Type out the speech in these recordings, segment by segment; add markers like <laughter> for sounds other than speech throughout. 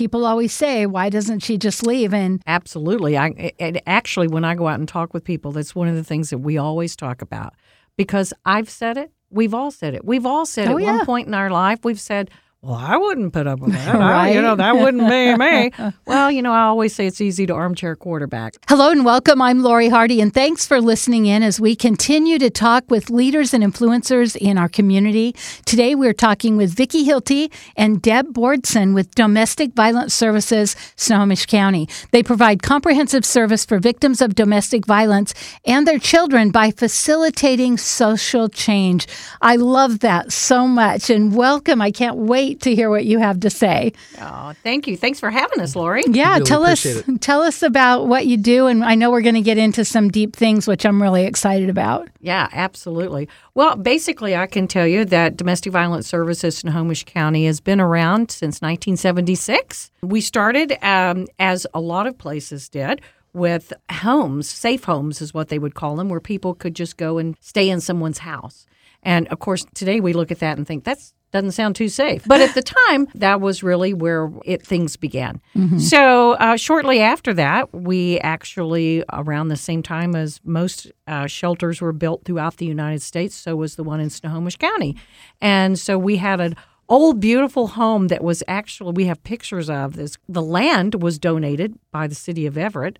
people always say, why doesn't she just leave? And Absolutely. I and actually, when I go out and talk with people, that's one of the things that we always talk about because I've said it. We've all said it. We've all said Oh, at yeah. one point in our life, we've said, well, I wouldn't put up with <laughs> that. I- you know, that wouldn't be me. <laughs> well, you know, I always say it's easy to armchair quarterback. Hello and welcome. I'm Lori Hardy, and thanks for listening in as we continue to talk with leaders and influencers in our community. Today, we're talking with Vicki Hilty and Deb Bordson with Domestic Violence Services, Snohomish County. They provide comprehensive service for victims of domestic violence and their children by facilitating social change. I love that so much, and welcome. I can't wait to hear what you have to say. Oh, thank you. Thanks for having us, Lori. Yeah, Really tell us appreciate tell us about what you do, and I know we're going to get into some deep things, which I'm really excited about. Yeah, absolutely. Well, basically, I can tell you that Domestic Violence Services in Snohomish County has been around since 1976. We started, um, as a lot of places did, with homes, safe homes is what they would call them, where people could just go and stay in someone's house. And of course, today we look at that and think that's doesn't sound too safe. But at the time, that was really where it things began. So uh, shortly after that, we actually, around the same time as most uh, shelters were built throughout the United States, so was the one in Snohomish County. And so we had an old, beautiful home that was actually, we have pictures of this. The land was donated by the city of Everett.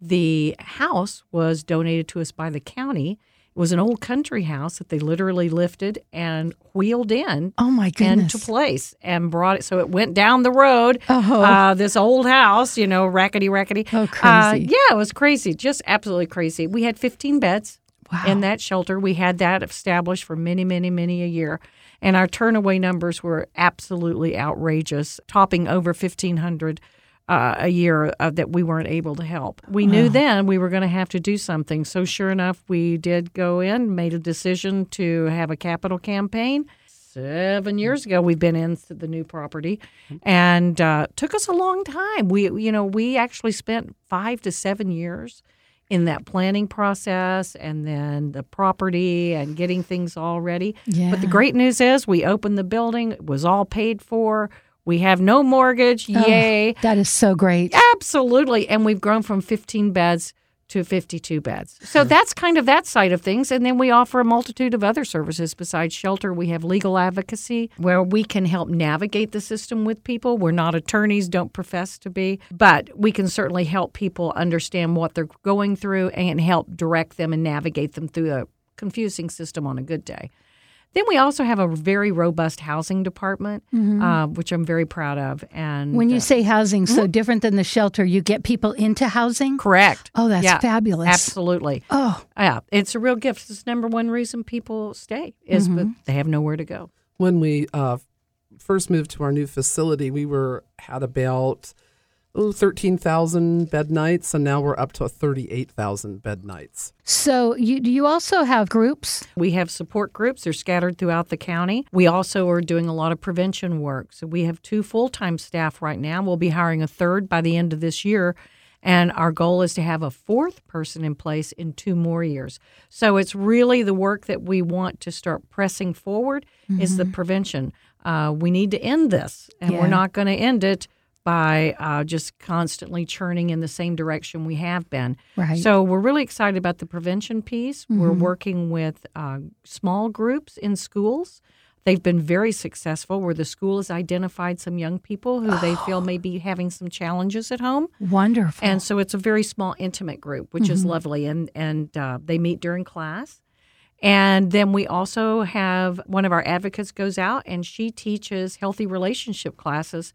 The house was donated to us by the county. It was an old country house that they literally lifted and wheeled in Oh my goodness! into place and brought it. So it went down the road. Oh. Uh, this old house, you know, rackety, rackety. Oh, Uh, crazy. yeah, it was crazy. Just absolutely crazy. We had 15 beds Wow. in that shelter. We had that established for many, many, many a year. And our turnaway numbers were absolutely outrageous, topping over 1,500 uh, a year uh, that we weren't able to help. We knew then we were going to have to do something. So, sure enough, we did go in, made a decision to have a capital campaign. Seven years ago, we've been in the new property, and uh, took us a long time. We, you know, we actually spent five to seven years in that planning process, and then the property and getting things all ready. But the great news is, we opened the building; it was all paid for. We have no mortgage. Oh. Yay! that is so great. Absolutely. And we've grown from 15 beds to 52 beds. So hmm. that's kind of that side of things. And then we offer a multitude of other services besides shelter. We have legal advocacy where we can help navigate the system with people. We're not attorneys, don't profess to be, but we can certainly help people understand what they're going through and help direct them and navigate them through a confusing system on a good day. Then we also have a very robust housing department, uh, which I'm very proud of. And When you uh, say housing, so different than the shelter, you get people into housing. Correct. Oh, that's Yeah, fabulous. Absolutely. Oh, Yeah, it's a real gift. It's the number one reason people stay is Mm-hmm. but they have nowhere to go. when we uh, first moved to our new facility, we were had about 13,000 bed nights, and now we're up to 38,000 bed nights. so you do you also have groups? We have support groups. They're scattered throughout the county. We also are doing a lot of prevention work. So we have two full time staff right now. We'll be hiring a third by the end of this year. And our goal is to have a fourth person in place in two more years. So it's really the work that we want to start pressing forward is the prevention. Uh, we need to end this, and Yeah. we're not going to end it by uh, just constantly churning in the same direction we have been. Right. So we're really excited about the prevention piece. We're working with uh, small groups in schools. They've been very successful where the school has identified some young people who they feel may be having some challenges at home. Wonderful. And so it's a very small, intimate group, which is lovely. And, and uh, they meet during class. And then we also have one of our advocates goes out and she teaches healthy relationship classes.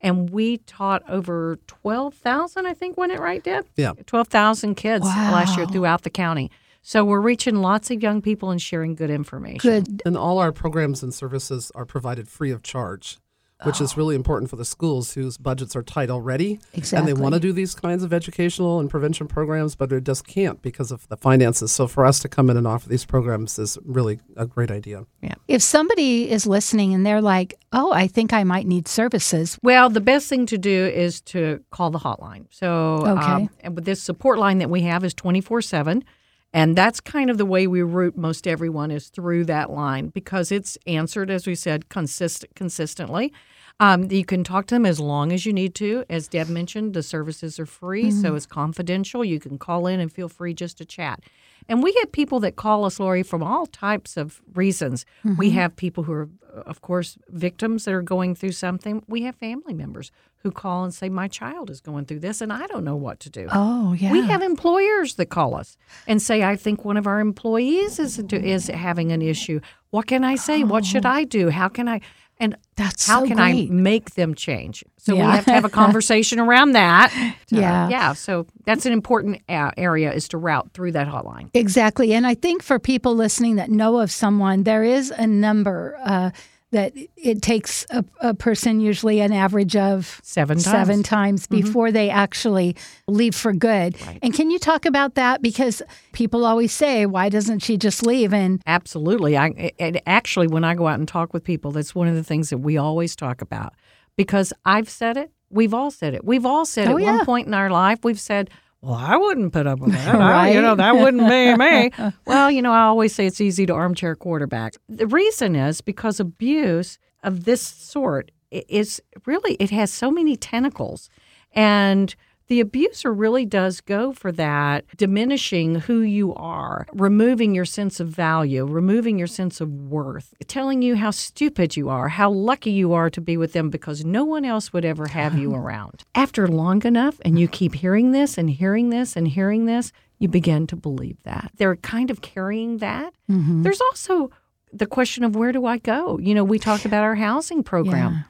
And we taught over 12,000, I think, went it right, Deb? Yeah. 12,000 kids last year throughout the county. So we're reaching lots of young people and sharing good information. Good. And all our programs and services are provided free of charge, which is really important for the schools whose budgets are tight already. Exactly. And they want to do these kinds of educational and prevention programs, but they just can't because of the finances. So for us to come in and offer these programs is really a great idea. Yeah. If somebody is listening and they're like, "Oh, I think I might need services," Well, the best thing to do is to call the hotline. So, Okay. um, and with this support line that we have is 24 7. And that's kind of the way we route most everyone is through that line because it's answered, as we said, consist- consistently. Um, you can talk to them as long as you need to. As Deb mentioned, the services are free, so it's confidential. You can call in and feel free just to chat. And we get people that call us, Lori, from all types of reasons. We mm-hmm. have people who are, of course, victims that are going through something. We have family members who call and say, My child is going through this and I don't know what to do. Oh, yeah. We have employers that call us and say, "I think one of our employees is is having an issue. What can I say? What should oh. I do? How can I?" And That's how so can great. I make them change? So Yeah. we have to have a <laughs> conversation around that. <laughs> Yeah. yeah. So that's an important uh, area is to route through that hotline. Exactly. And I think for people listening that know of someone, there is a number uh, that it takes a, a person usually an average of Seven times. Mm-hmm. seven times before they actually leave for good. And can you talk about that? Because people always say, why doesn't she just leave? And Absolutely. I and actually, when I go out and talk with people, that's one of the things that we always talk about because I've said it. We've all said it. We've all said Oh, at yeah. one point in our life, we've said, "Well, I wouldn't put up with that. <laughs> I- you know, that wouldn't be me." <laughs> well, you know, I always say it's easy to armchair quarterback. The reason is because abuse of this sort is really it has so many tentacles, and the abuser really does go for that, diminishing who you are, removing your sense of value, removing your sense of worth, telling you how stupid you are, how lucky you are to be with them because no one else would ever have you oh. around. After long enough, and you keep hearing this and hearing this and hearing this, you begin to believe that. They're kind of carrying that. Mm-hmm. There's also the question of where do I go? You know, we talked about our housing program. Yeah.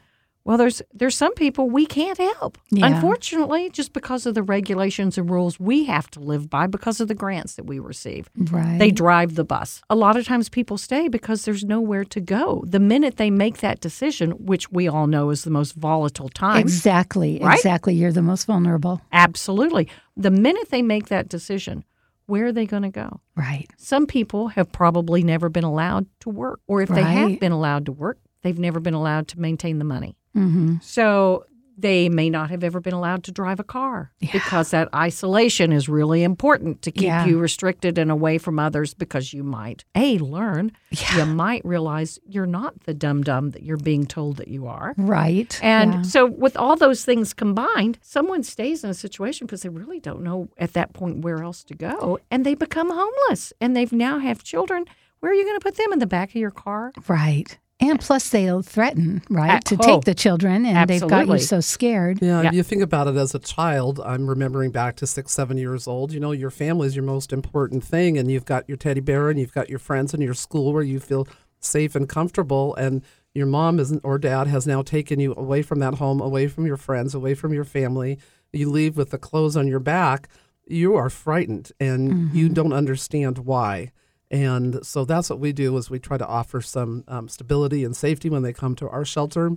Well, there's there's some people we can't help. Yeah. Unfortunately, just because of the regulations and rules we have to live by because of the grants that we receive. right. They drive the bus. A lot of times people stay because there's nowhere to go. The minute they make that decision, which we all know is the most volatile time. exactly. Right? Exactly. You're the most vulnerable. Absolutely. The minute they make that decision, where are they going to go? Right. Some people have probably never been allowed to work, or if they have been allowed to work, they've never been allowed to maintain the money. Mm-hmm. So they may not have ever been allowed to drive a car because that isolation is really important to keep Yeah. you restricted and away from others because you might a learn you might realize you're not the dum dum that you're being told that you are Right. and Yeah. so with all those things combined someone stays in a situation because they really don't know at that point where else to go and they become homeless and they've now have children where are you going to put them in the back of your car Right. And plus, they'll threaten, right, to oh, take the children, and they've got you so scared. Yeah, Yeah. you think about it as a child, I'm remembering back to six, seven years old. You know, your family is your most important thing, and you've got your teddy bear, and you've got your friends and your school where you feel safe and comfortable. And your mom isn't or dad has now taken you away from that home, away from your friends, away from your family. You leave with the clothes on your back. You are frightened, and you mm-hmm. don't understand why. And so that's what we do is we try to offer some um, stability and safety when they come to our shelter.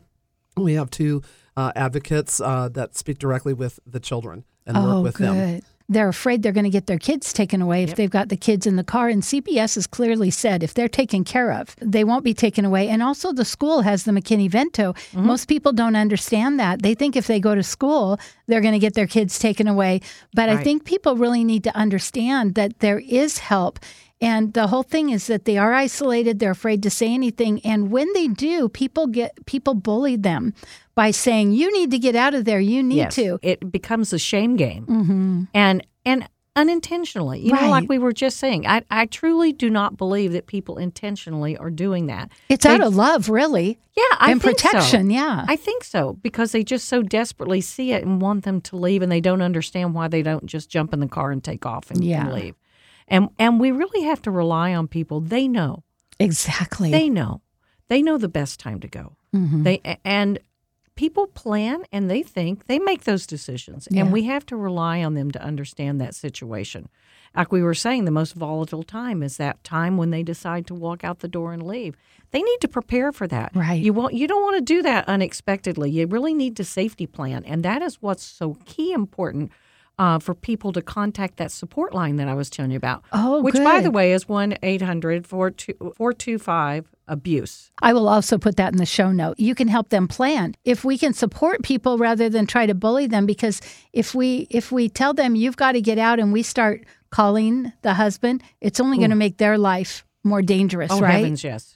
We have two uh, advocates uh, that speak directly with the children and oh, work with good. them. They're afraid they're going to get their kids taken away if they've got the kids in the car. And CPS has clearly said if they're taken care of, they won't be taken away. And also, the school has the McKinney Vento. Mm-hmm. Most people don't understand that. They think if they go to school, they're going to get their kids taken away. But I think people really need to understand that there is help. And the whole thing is that they are isolated. They're afraid to say anything. And when they do, people get people bully them by saying, "You need to get out of there. You need yes, to." it becomes a shame game, Mm-hmm. and and unintentionally. You know, like we were just saying, I I truly do not believe that people intentionally are doing that. It's They- out of love, really, Yeah, I and think so. protection. Yeah, I think so because they just so desperately see it and want them to leave, and they don't understand why they don't just jump in the car and take off and, and leave. And and we really have to rely on people. They know. exactly. They know. They know the best time to go. Mhm. They and people plan and they think they make those decisions, Yeah. and we have to rely on them to understand that situation. Like we were saying, the most volatile time is that time when they decide to walk out the door and leave. They need to prepare for that. Right. You want you don't want to do that unexpectedly. You really need to safety plan, and that is what's so key important. Uh, for people to contact that support line that I was telling you about, Oh, which, by the way, is 1 800 425 ABUSE. I will also put that in the show note. You can help them plan. If we can support people rather than try to bully them, because if we if we tell them you've got to get out and we start calling the husband, it's only going to make their life more dangerous, Oh, right? heavens, yes.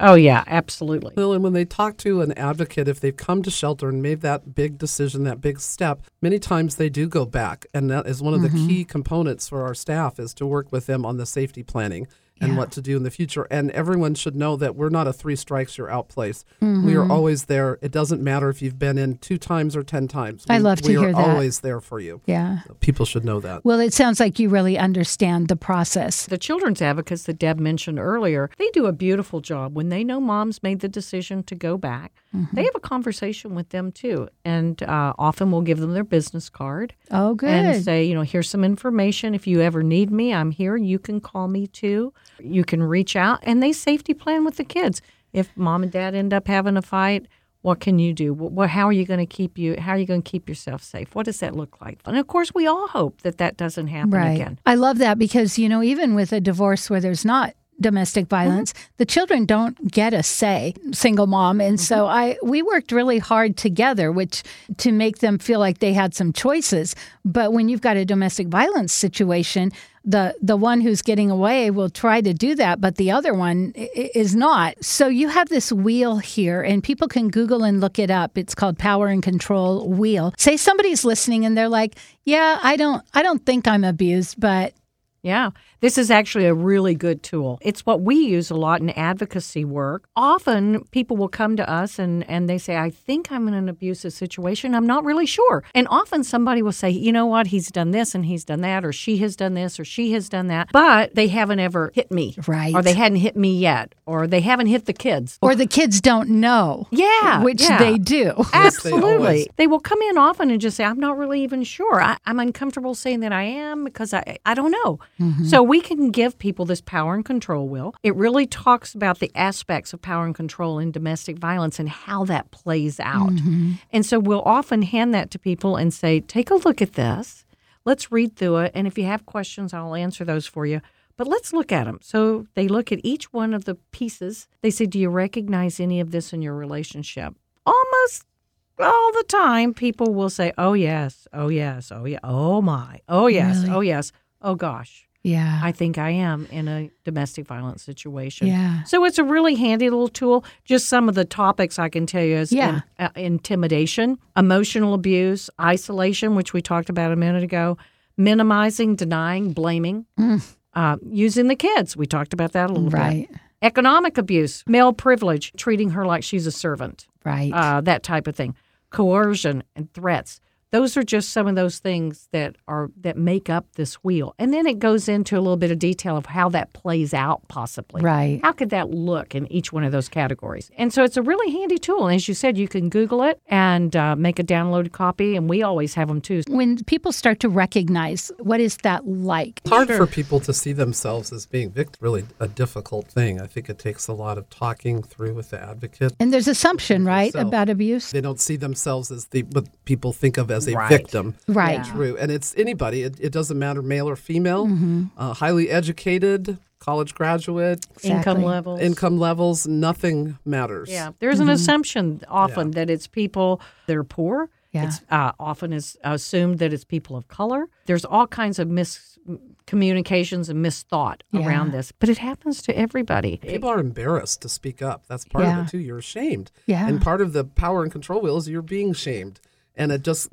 Oh, yeah, absolutely. Well, and when they talk to an advocate, if they've come to shelter and made that big decision, that big step, many times they do go back. And that is one of Mm-hmm. the key components for our staff is to work with them on the safety planning and Yeah. what to do in the future. And everyone should know that we're not a three strikes, you're out place. We Mm-hmm. are always there. It doesn't matter if you've been in two times or 10 times. I love to hear that. we hear are that. always there for you. Yeah. People should know that. Well, it sounds like you really understand the process. The children's advocates that Deb mentioned earlier, they do a beautiful job. When they know mom's made the decision to go back, they have a conversation with them too. And uh, often we'll give them their business card Oh, good. and say, you know, here's some information. If you ever need me, I'm here. You can call me too. You can reach out. And they safety plan with the kids. If mom and dad end up having a fight, what can you do? What, how are you going to keep you? How are you going to keep yourself safe? What does that look like? And of course, we all hope that that doesn't happen right. again. I love that because, you know, even with a divorce where there's not domestic Mm-hmm. violence the children don't get a say single mom. And so Mm-hmm. i we worked really hard together which to make them feel like they had some choices. But when you've got a domestic violence situation the the one who's getting away will try to do that but the other one is not. So you have this wheel here and people can google and look it up. It's called power and control wheel. Say somebody's listening and they're like yeah i don't i don't think i'm abused but Yeah, this is actually a really good tool. It's what we use a lot in advocacy work. Often people will come to us and, and they say, I think I'm in an abusive situation. I'm not really sure. And often somebody will say, you know what, he's done this and he's done that, or she has done this or she has done that, but they haven't ever hit me. Right. Or they hadn't hit me yet, or they haven't hit the kids. or the kids don't know Yeah, which yeah. they do Yes, Absolutely. always- They, will come in often and just say, I'm not really even sure. I, I'm uncomfortable saying that I am because I, I don't know. Mm-hmm. So we can give people this power and control wheel. It really talks about the aspects of power and control in domestic violence and how that plays out. Mm-hmm. And so we'll often hand that to people and say, take a look at this. Let's read through it. And if you have questions, I'll answer those for you. But let's look at them. So they look at each one of the pieces. They say, Do you recognize any of this in your relationship? Almost all the time, people will say, Oh, yes. Oh, yes. Oh, yeah. Oh, my. Oh, yes. Really? Oh, yes. Oh, gosh. Yeah I think I am in a domestic violence situation. yeah So it's a really handy little tool. Just some of the topics I can tell you is Yeah. in- uh, intimidation, emotional abuse, isolation, which we talked about a minute ago, minimizing, denying, blaming, uh, using the kids. We talked about that a little right bit. Economic abuse, male privilege, treating her like she's a servant, right uh, that type of thing. Coercion and threats. Those are just some of those things that are that make up this wheel. And then it goes into a little bit of detail of how that plays out possibly. right How could that look in each one of those categories? And so it's a really handy tool. And as you said, you can Google it and uh, make a downloaded copy. And we always have them too. when people start to recognize what is that like It's hard for people to see themselves as being victim. Really, a difficult thing. I think it takes a lot of talking through with the advocate. and there's assumption right So- about abuse They don't see themselves as the what people think of as a Right. victim. right True, and it's anybody. It, it doesn't matter, male or female, Mm-hmm. uh, highly educated, college graduate, Income Exactly. levels. income levels. Nothing matters. Yeah, there's an assumption often that it's people that are poor. Yeah. It's uh, often is assumed that it's people of color. There's all kinds of miscommunications and misthought Yeah. around this, but it happens to everybody. People are embarrassed to speak up. That's part Yeah. of it too. You're ashamed. Yeah. And part of the power and control wheel is you're being shamed. And it just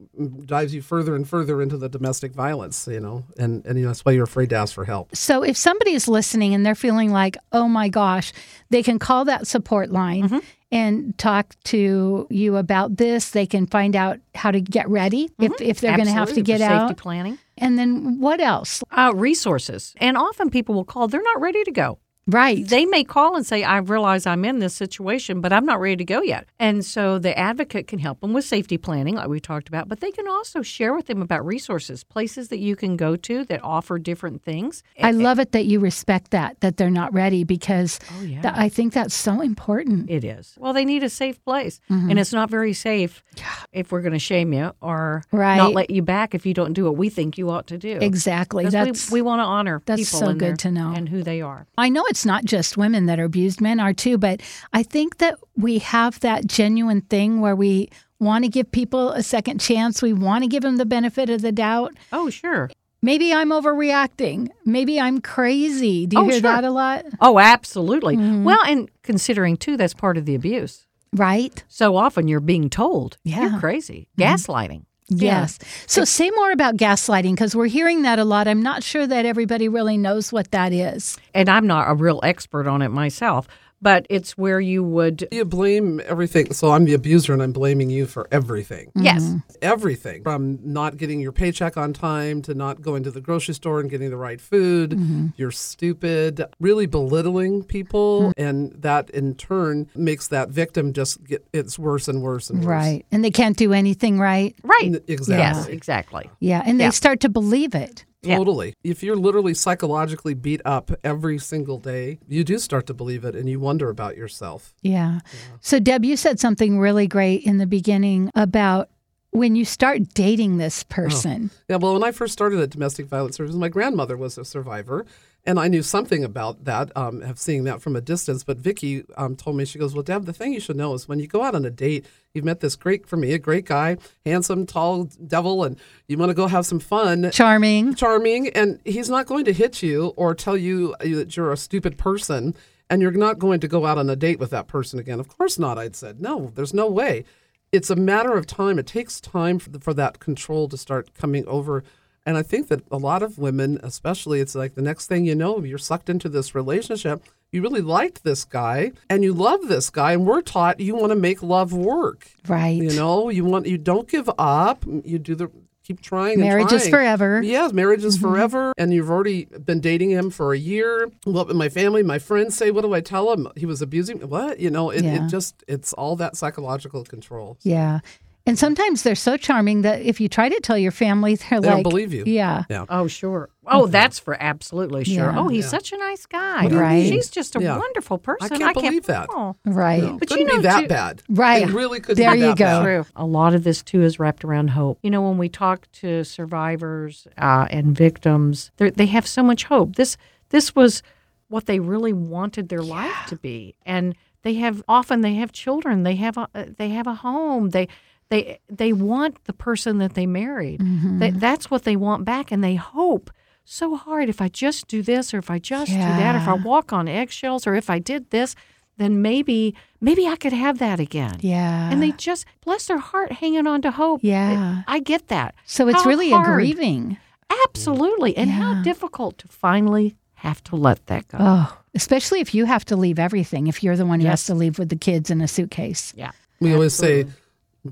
dives you further and further into the domestic violence, you know, and, and you know, that's why you're afraid to ask for help. so if somebody is listening and they're feeling like oh my gosh they can call that support line Mm-hmm. and talk to you about this they can find out how to get ready if, if they're going to have to Mm-hmm. Absolutely, get for out Safety planning. and then what else Uh, resources. And often people will call, they're not ready to go. Right They may call and say, I realize I'm in this situation, but I'm not ready to go yet. And so the advocate can help them with safety planning, like we talked about, but they can also share with them about resources, places that you can go to that offer different things. I love it that you respect that, that they're not ready because Oh, yeah. tha- I think that's so important. It is. Well, they need a safe place. Mm-hmm. And it's not very safe if we're going to shame you or Right. not let you back if you don't do what we think you ought to do. Exactly. That's we, we want to honor that's people so good their- to know. and who they are. I know it's not just women that are abused, men are too, but I think that we have that genuine thing where we want to give people a second chance. We want to give them the benefit of the doubt. Oh, sure. maybe I'm overreacting. Maybe I'm crazy. Do you Oh, hear sure. that a lot? Oh, absolutely. Mm-hmm. Well, and considering too, that's part of the abuse. Right? So often you're being told Yeah. Mm-hmm. you're crazy, gaslighting. Yes. So say more about gaslighting because we're hearing that a lot. I'm not sure that everybody really knows what that is. And I'm not a real expert on it myself, but it's where you would, You blame everything. So I'm the abuser and I'm blaming you for everything. Mm-hmm. yes, Everything from not getting your paycheck on time to not going to the grocery store and getting the right food. Mm-hmm. You're stupid, really belittling people. Mm-hmm. And that in turn makes that victim just get it's worse and worse and worse. Right. And they can't do anything right. right. Exactly. Yes, exactly. Yeah. And they start to believe it. Yeah. Totally. If you're literally psychologically beat up every single day, you do start to believe it and you wonder about yourself. Yeah. So, Deb, you said something really great in the beginning about when you start dating this oh. person. Yeah, well, when I first started at domestic violence services, my grandmother was a survivor, and I knew something about that, um, have seeing that from a distance. But Vicky um, told me, she goes, "Well, Deb, the thing you should know is when you go out on a date, you've met this great, for me, a great guy, handsome, tall devil, and you want to go have some fun." Charming. Charming, and he's not going to hit you or tell you uh, that you're a stupid person, and you're not going to go out on a date with that person again. Of course not, I'd said. No, there's no way. It's a matter of time. It takes time for, the, for that control to start coming over. And I think that a lot of women, especially, it's like the next thing you know, you're sucked into this relationship. You really liked this guy and you love this guy, and we're taught you want to make love work. Right. You know, you want you don't give up. You do the keep trying. and Marriage is forever. Yes, marriage is Mm-hmm. forever, and you've already been dating him for a year. What my family, my friends say, what do I tell him? He was abusing. Me. What you know? It, Yeah. it just it's all that psychological control. Yeah. And sometimes they're so charming that if you try to tell your family, they're They like, don't believe you. Yeah. Yeah. Oh, oh, Oh, that's for absolutely sure. Yeah. Oh, he's Yeah. such a nice guy. What do Right. She's just a Yeah. wonderful person. I can't believe that. Oh. Right. No, But you couldn't know, be that too- bad. Right. It really couldn't There be you go. bad. True. A lot of this too is wrapped around hope. You know, when we talk to survivors uh, and victims, they're- have so much hope. This this was what they really wanted their life to be, and they have often they have children. They have a uh, they have a home. They they they want the person that they married. Mm-hmm. They, that's what they want back, and they hope so hard. If I just do this, or if I just do that, or if I walk on eggshells, or if I did this, then maybe maybe I could have that again. Yeah. And they just bless their heart hanging on to hope. Yeah. I get that. so it's How really hard. a grieving. Absolutely. And how difficult to finally have to let that go. Oh, especially if you have to leave everything, if you're the one who has to leave with the kids in a suitcase. yeah. We always say,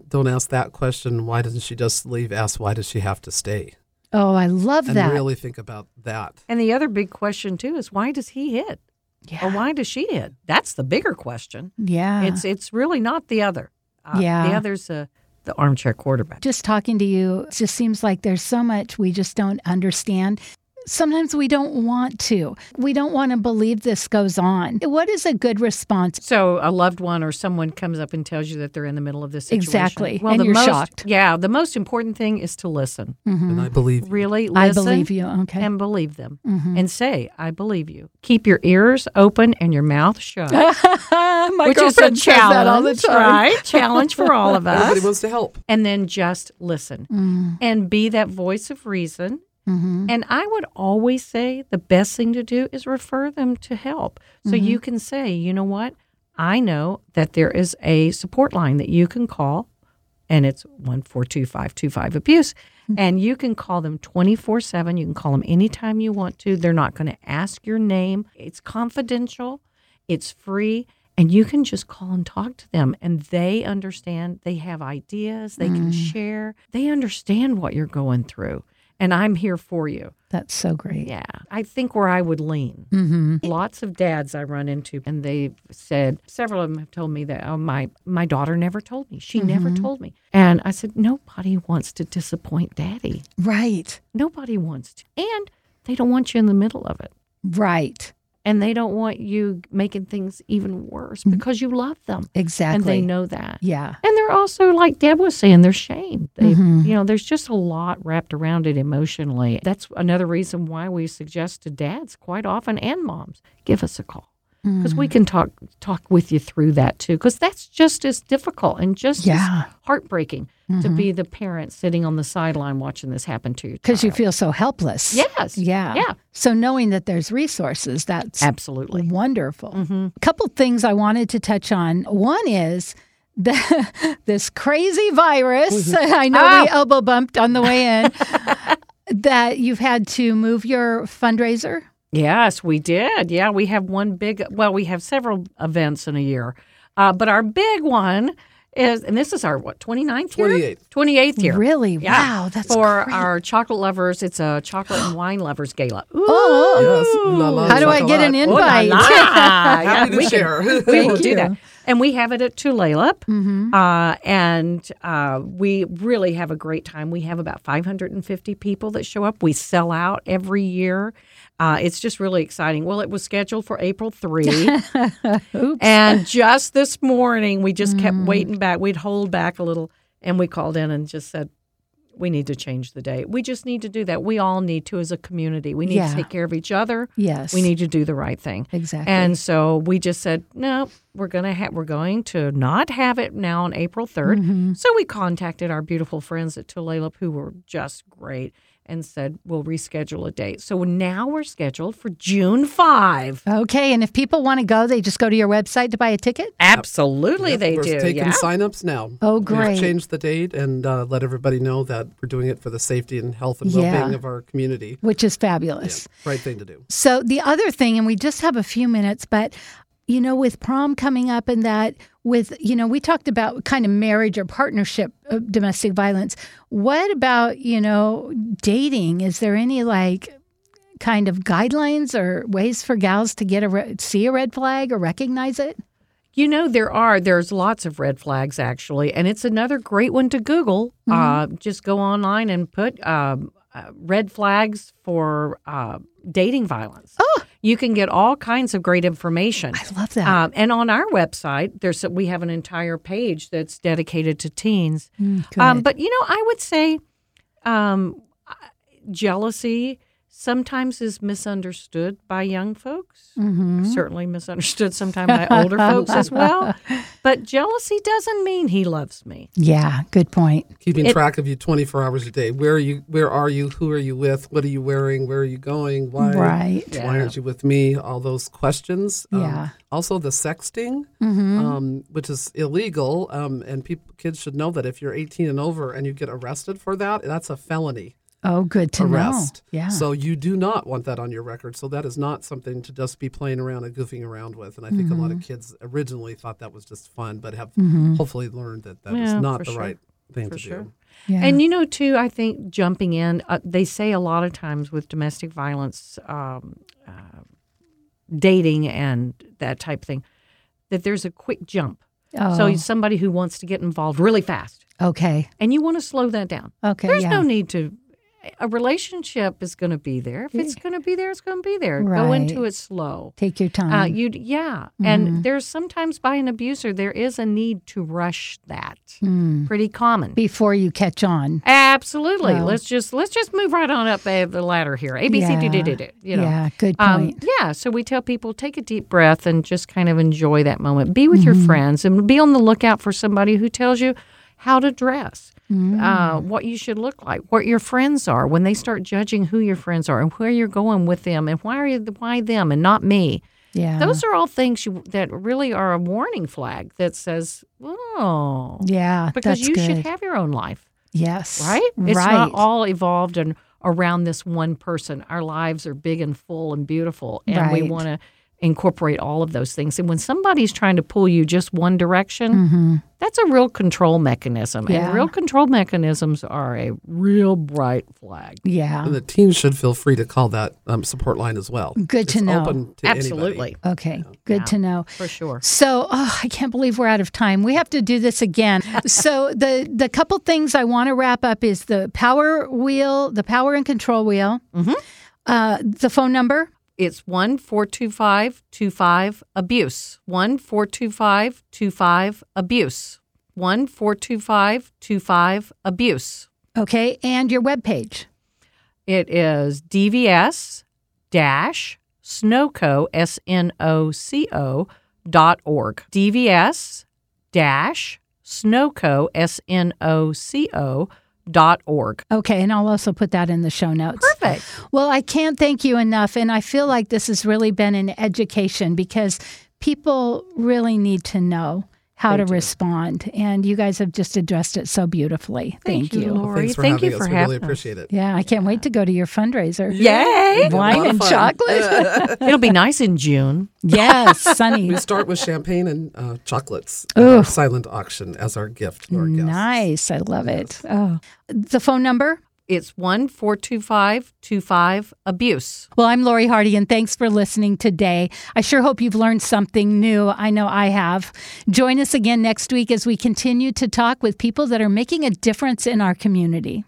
don't ask that question. Why doesn't she just leave? Ask why does she have to stay? Oh, I love And that. really think about that. And the other big question too is why does he hit? yeah. Or why does she hit? That's the bigger question. yeah. It's it's really not the other. Uh, Yeah. The other's uh, the armchair quarterback. just talking to you, it just seems like there's so much we just don't understand. Sometimes we don't want to. We don't want to believe this goes on. What is a good response? So a loved one or someone comes up and tells you that they're in the middle of this situation. Exactly. Well, And the you're most, shocked. Yeah. The most important thing is to listen. And I believe Really listen. I believe you. Okay. and believe them Mhm. and say, I believe you. Keep your ears open and your mouth shut. <laughs> My which is a girlfriend says that all the challenge, time. right? challenge for all of us. <laughs> everybody us. wants to help. And then just listen Mm, and be that voice of reason. Mhm. And I would always say the best thing to do is refer them to help. So Mm-hmm. you can say, you know what? I know that there is a support line that you can call, and it's 142525 abuse. Mm-hmm. And you can call them 24 7. You can call them anytime you want to. They're not going to ask your name. It's confidential, it's free, and you can just call and talk to them. And they understand, they have ideas, they can Mm. share, they understand what you're going through. And I'm here for you. That's so great. Yeah. I think where I would lean. hmm Lots of dads I run into, and they've said, several of them have told me that, oh, my, my daughter never told me. She never told me. And I said, nobody wants to disappoint daddy. Right. Nobody wants to. And they don't want you in the middle of it. Right. And they don't want you making things even worse because you love them. Exactly. And they know that. Yeah. And they're also, like Deb was saying, they're shamed. They, Mhm. you know, there's just a lot wrapped around it emotionally. That's another reason why we suggest to dads quite often and moms, give us a call because Mm. we can talk talk with you through that too. Because that's just as difficult and just Yeah. as heartbreaking. To be the parent sitting on the sideline watching this happen to you. Because you feel so helpless. Yes. Yeah. Yeah. So knowing that there's resources, that's Absolutely. wonderful. Mm-hmm. A couple things I wanted to touch on. One is the, <laughs> this crazy virus. <laughs> I know we Ah. elbow bumped on the way in. <laughs> that you've had to move your fundraiser. Yes, we did. Yeah, we have one big, well, we have several events in a year. Uh, but our big one is, and this is our, what, 29th year? 28th. 28th year. Really? Yeah. Wow, that's For great. our chocolate lovers, it's a chocolate and <gasps> wine lovers gala. Ooh. Oh, Yes. La la how do I get an chocolate. Oh, la, invite? la. Yeah, <laughs> Happy to we can- we will do that. And we have it at Tulalip. Mm-hmm. Uh, and uh, we really have a great time. We have about 550 people that show up. We sell out every year. Uh, it's just really exciting. Well, it was scheduled for April 3. <laughs> Oops. and just this morning, we just kept Mm. waiting back. We'd hold back a little. And we called in and just said, we need to change the date. We just need to do that. We all need to as a community. We need Yeah. to take care of each other. yes. We need to do the right thing. exactly. And so we just said, no, we're gonna have we're going to not have it now on April 3rd. Mm-hmm. So we contacted our beautiful friends at Tulalip who were just great and said we'll reschedule a date. So now we're scheduled for June 5. okay, and if people want to go, they just go to your website to buy a ticket. Absolutely Yep, they we're do. taking yeah. signups now. Oh, We've great. changed the date and uh, let everybody know that we're doing it for the safety and health and Yeah. well-being of our community. Which is fabulous. Right thing to do. So the other thing, and we just have a few minutes, but you know, with prom coming up and that, with you know, we talked about kind of marriage or partnership of domestic violence. What about you know, dating? Is there any like kind of guidelines or ways for gals to get a re- see a red flag or recognize it? You know, there are. There's lots of red flags, actually. And it's another great one to Google. Uh, just go online and put um, uh, red flags for uh, dating violence. Oh. You can get all kinds of great information. I love that. Um, and on our website, there's we have an entire page that's dedicated to teens. Mm, Um, but you know, I would say um, jealousy sometimes is misunderstood by young folks. Mm-hmm. Certainly misunderstood sometimes by older folks as well. <laughs> But jealousy doesn't mean he loves me. yeah, good point. Keeping It- track of you 24 hours a day. Where are you? Where are you? Who are you with? What are you wearing? Where are you going? Why? Right. Why aren't you with me? All those questions. Um, Yeah. Also, the sexting, Mm-hmm. um, which is illegal, um, and people, kids should know that if you're 18 and over and you get arrested for that, that's a felony Oh, good to arrest. know. Yeah. So you do not want that on your record. So that is not something to just be playing around and goofing around with. And I think a lot of Mm-hmm. kids originally thought that was just fun, but have Mhm. hopefully learned that that is Yeah, not the sure. right thing For to sure. do. yeah. And you know, too, I think jumping in, uh, they say a lot of times with domestic violence, um, uh, dating, and that type of thing, that there's a quick jump. oh, So somebody who wants to get involved really fast, okay. and you want to slow that down. Okay. There's yeah. no need to. A relationship is going to be there. If it's going to be there, it's going to be there. Go into it slow. Take your time. Uh, you yeah, Mm-hmm. and there's sometimes by an abuser there is a need to rush that. Hmm. Pretty common. before you catch on. Absolutely. Well- let's just let's just move right on up uh, the ladder here. A B C D D D D. You know. Yeah, good Um, point. yeah, so we tell people take a deep breath and just kind of enjoy that moment. Be with Mm-hmm. your friends and be on the lookout for somebody who tells you how to dress, Mm. uh, what you should look like, what your friends are. When they start judging who your friends are and where you're going with them, and why are you, why them and not me. yeah. Those are all things you, that really are a warning flag that says, oh, yeah, because you good. should have your own life yes. right? It's right. not all evolved and around this one person. Our lives are big and full and beautiful, and we want to incorporate all of those things. And when somebody's trying to pull you just one direction, that's a real control mechanism. Mm-hmm. Yeah. And real control mechanisms are a real bright flag. yeah. And the teens should feel free to call that um, support line as well. Good to It's know. Open to Absolutely, Okay. Good Yeah. to know. for sure. So, oh, I can't believe we're out of time. We have to do this again. <laughs> so, the the couple things I want to wrap up is the power wheel, the power and control wheel, Mhm. uh, the phone number. It's one four two five two five abuse. One four two five two five abuse. One four two five two five abuse. Okay, and your webpage. It is DVS dash snoco s n o c o dot org. DVS dash Snoco, S N O C O, dot org. Okay, and I'll also put that in the show notes. Perfect. Well, I can't thank you enough. And I feel like this has really been an education because people really need to know how to respond. And you guys have just addressed it so beautifully. Thank, you, Lori. Thanks for Thank having you us. for we having really us. appreciate it. Yeah, I can't wait to go to your fundraiser. Yay! Wine and chocolate. <laughs> <laughs> It'll be nice in June. yes, <laughs> sunny. We start with champagne and uh, chocolates at our silent auction as our gift to our. Nice. I love it. Oh, the phone number? It's 1 425 25 Abuse. Well, I'm Lori Hardy, and thanks for listening today. I sure hope you've learned something new. I know I have. Join us again next week as we continue to talk with people that are making a difference in our community.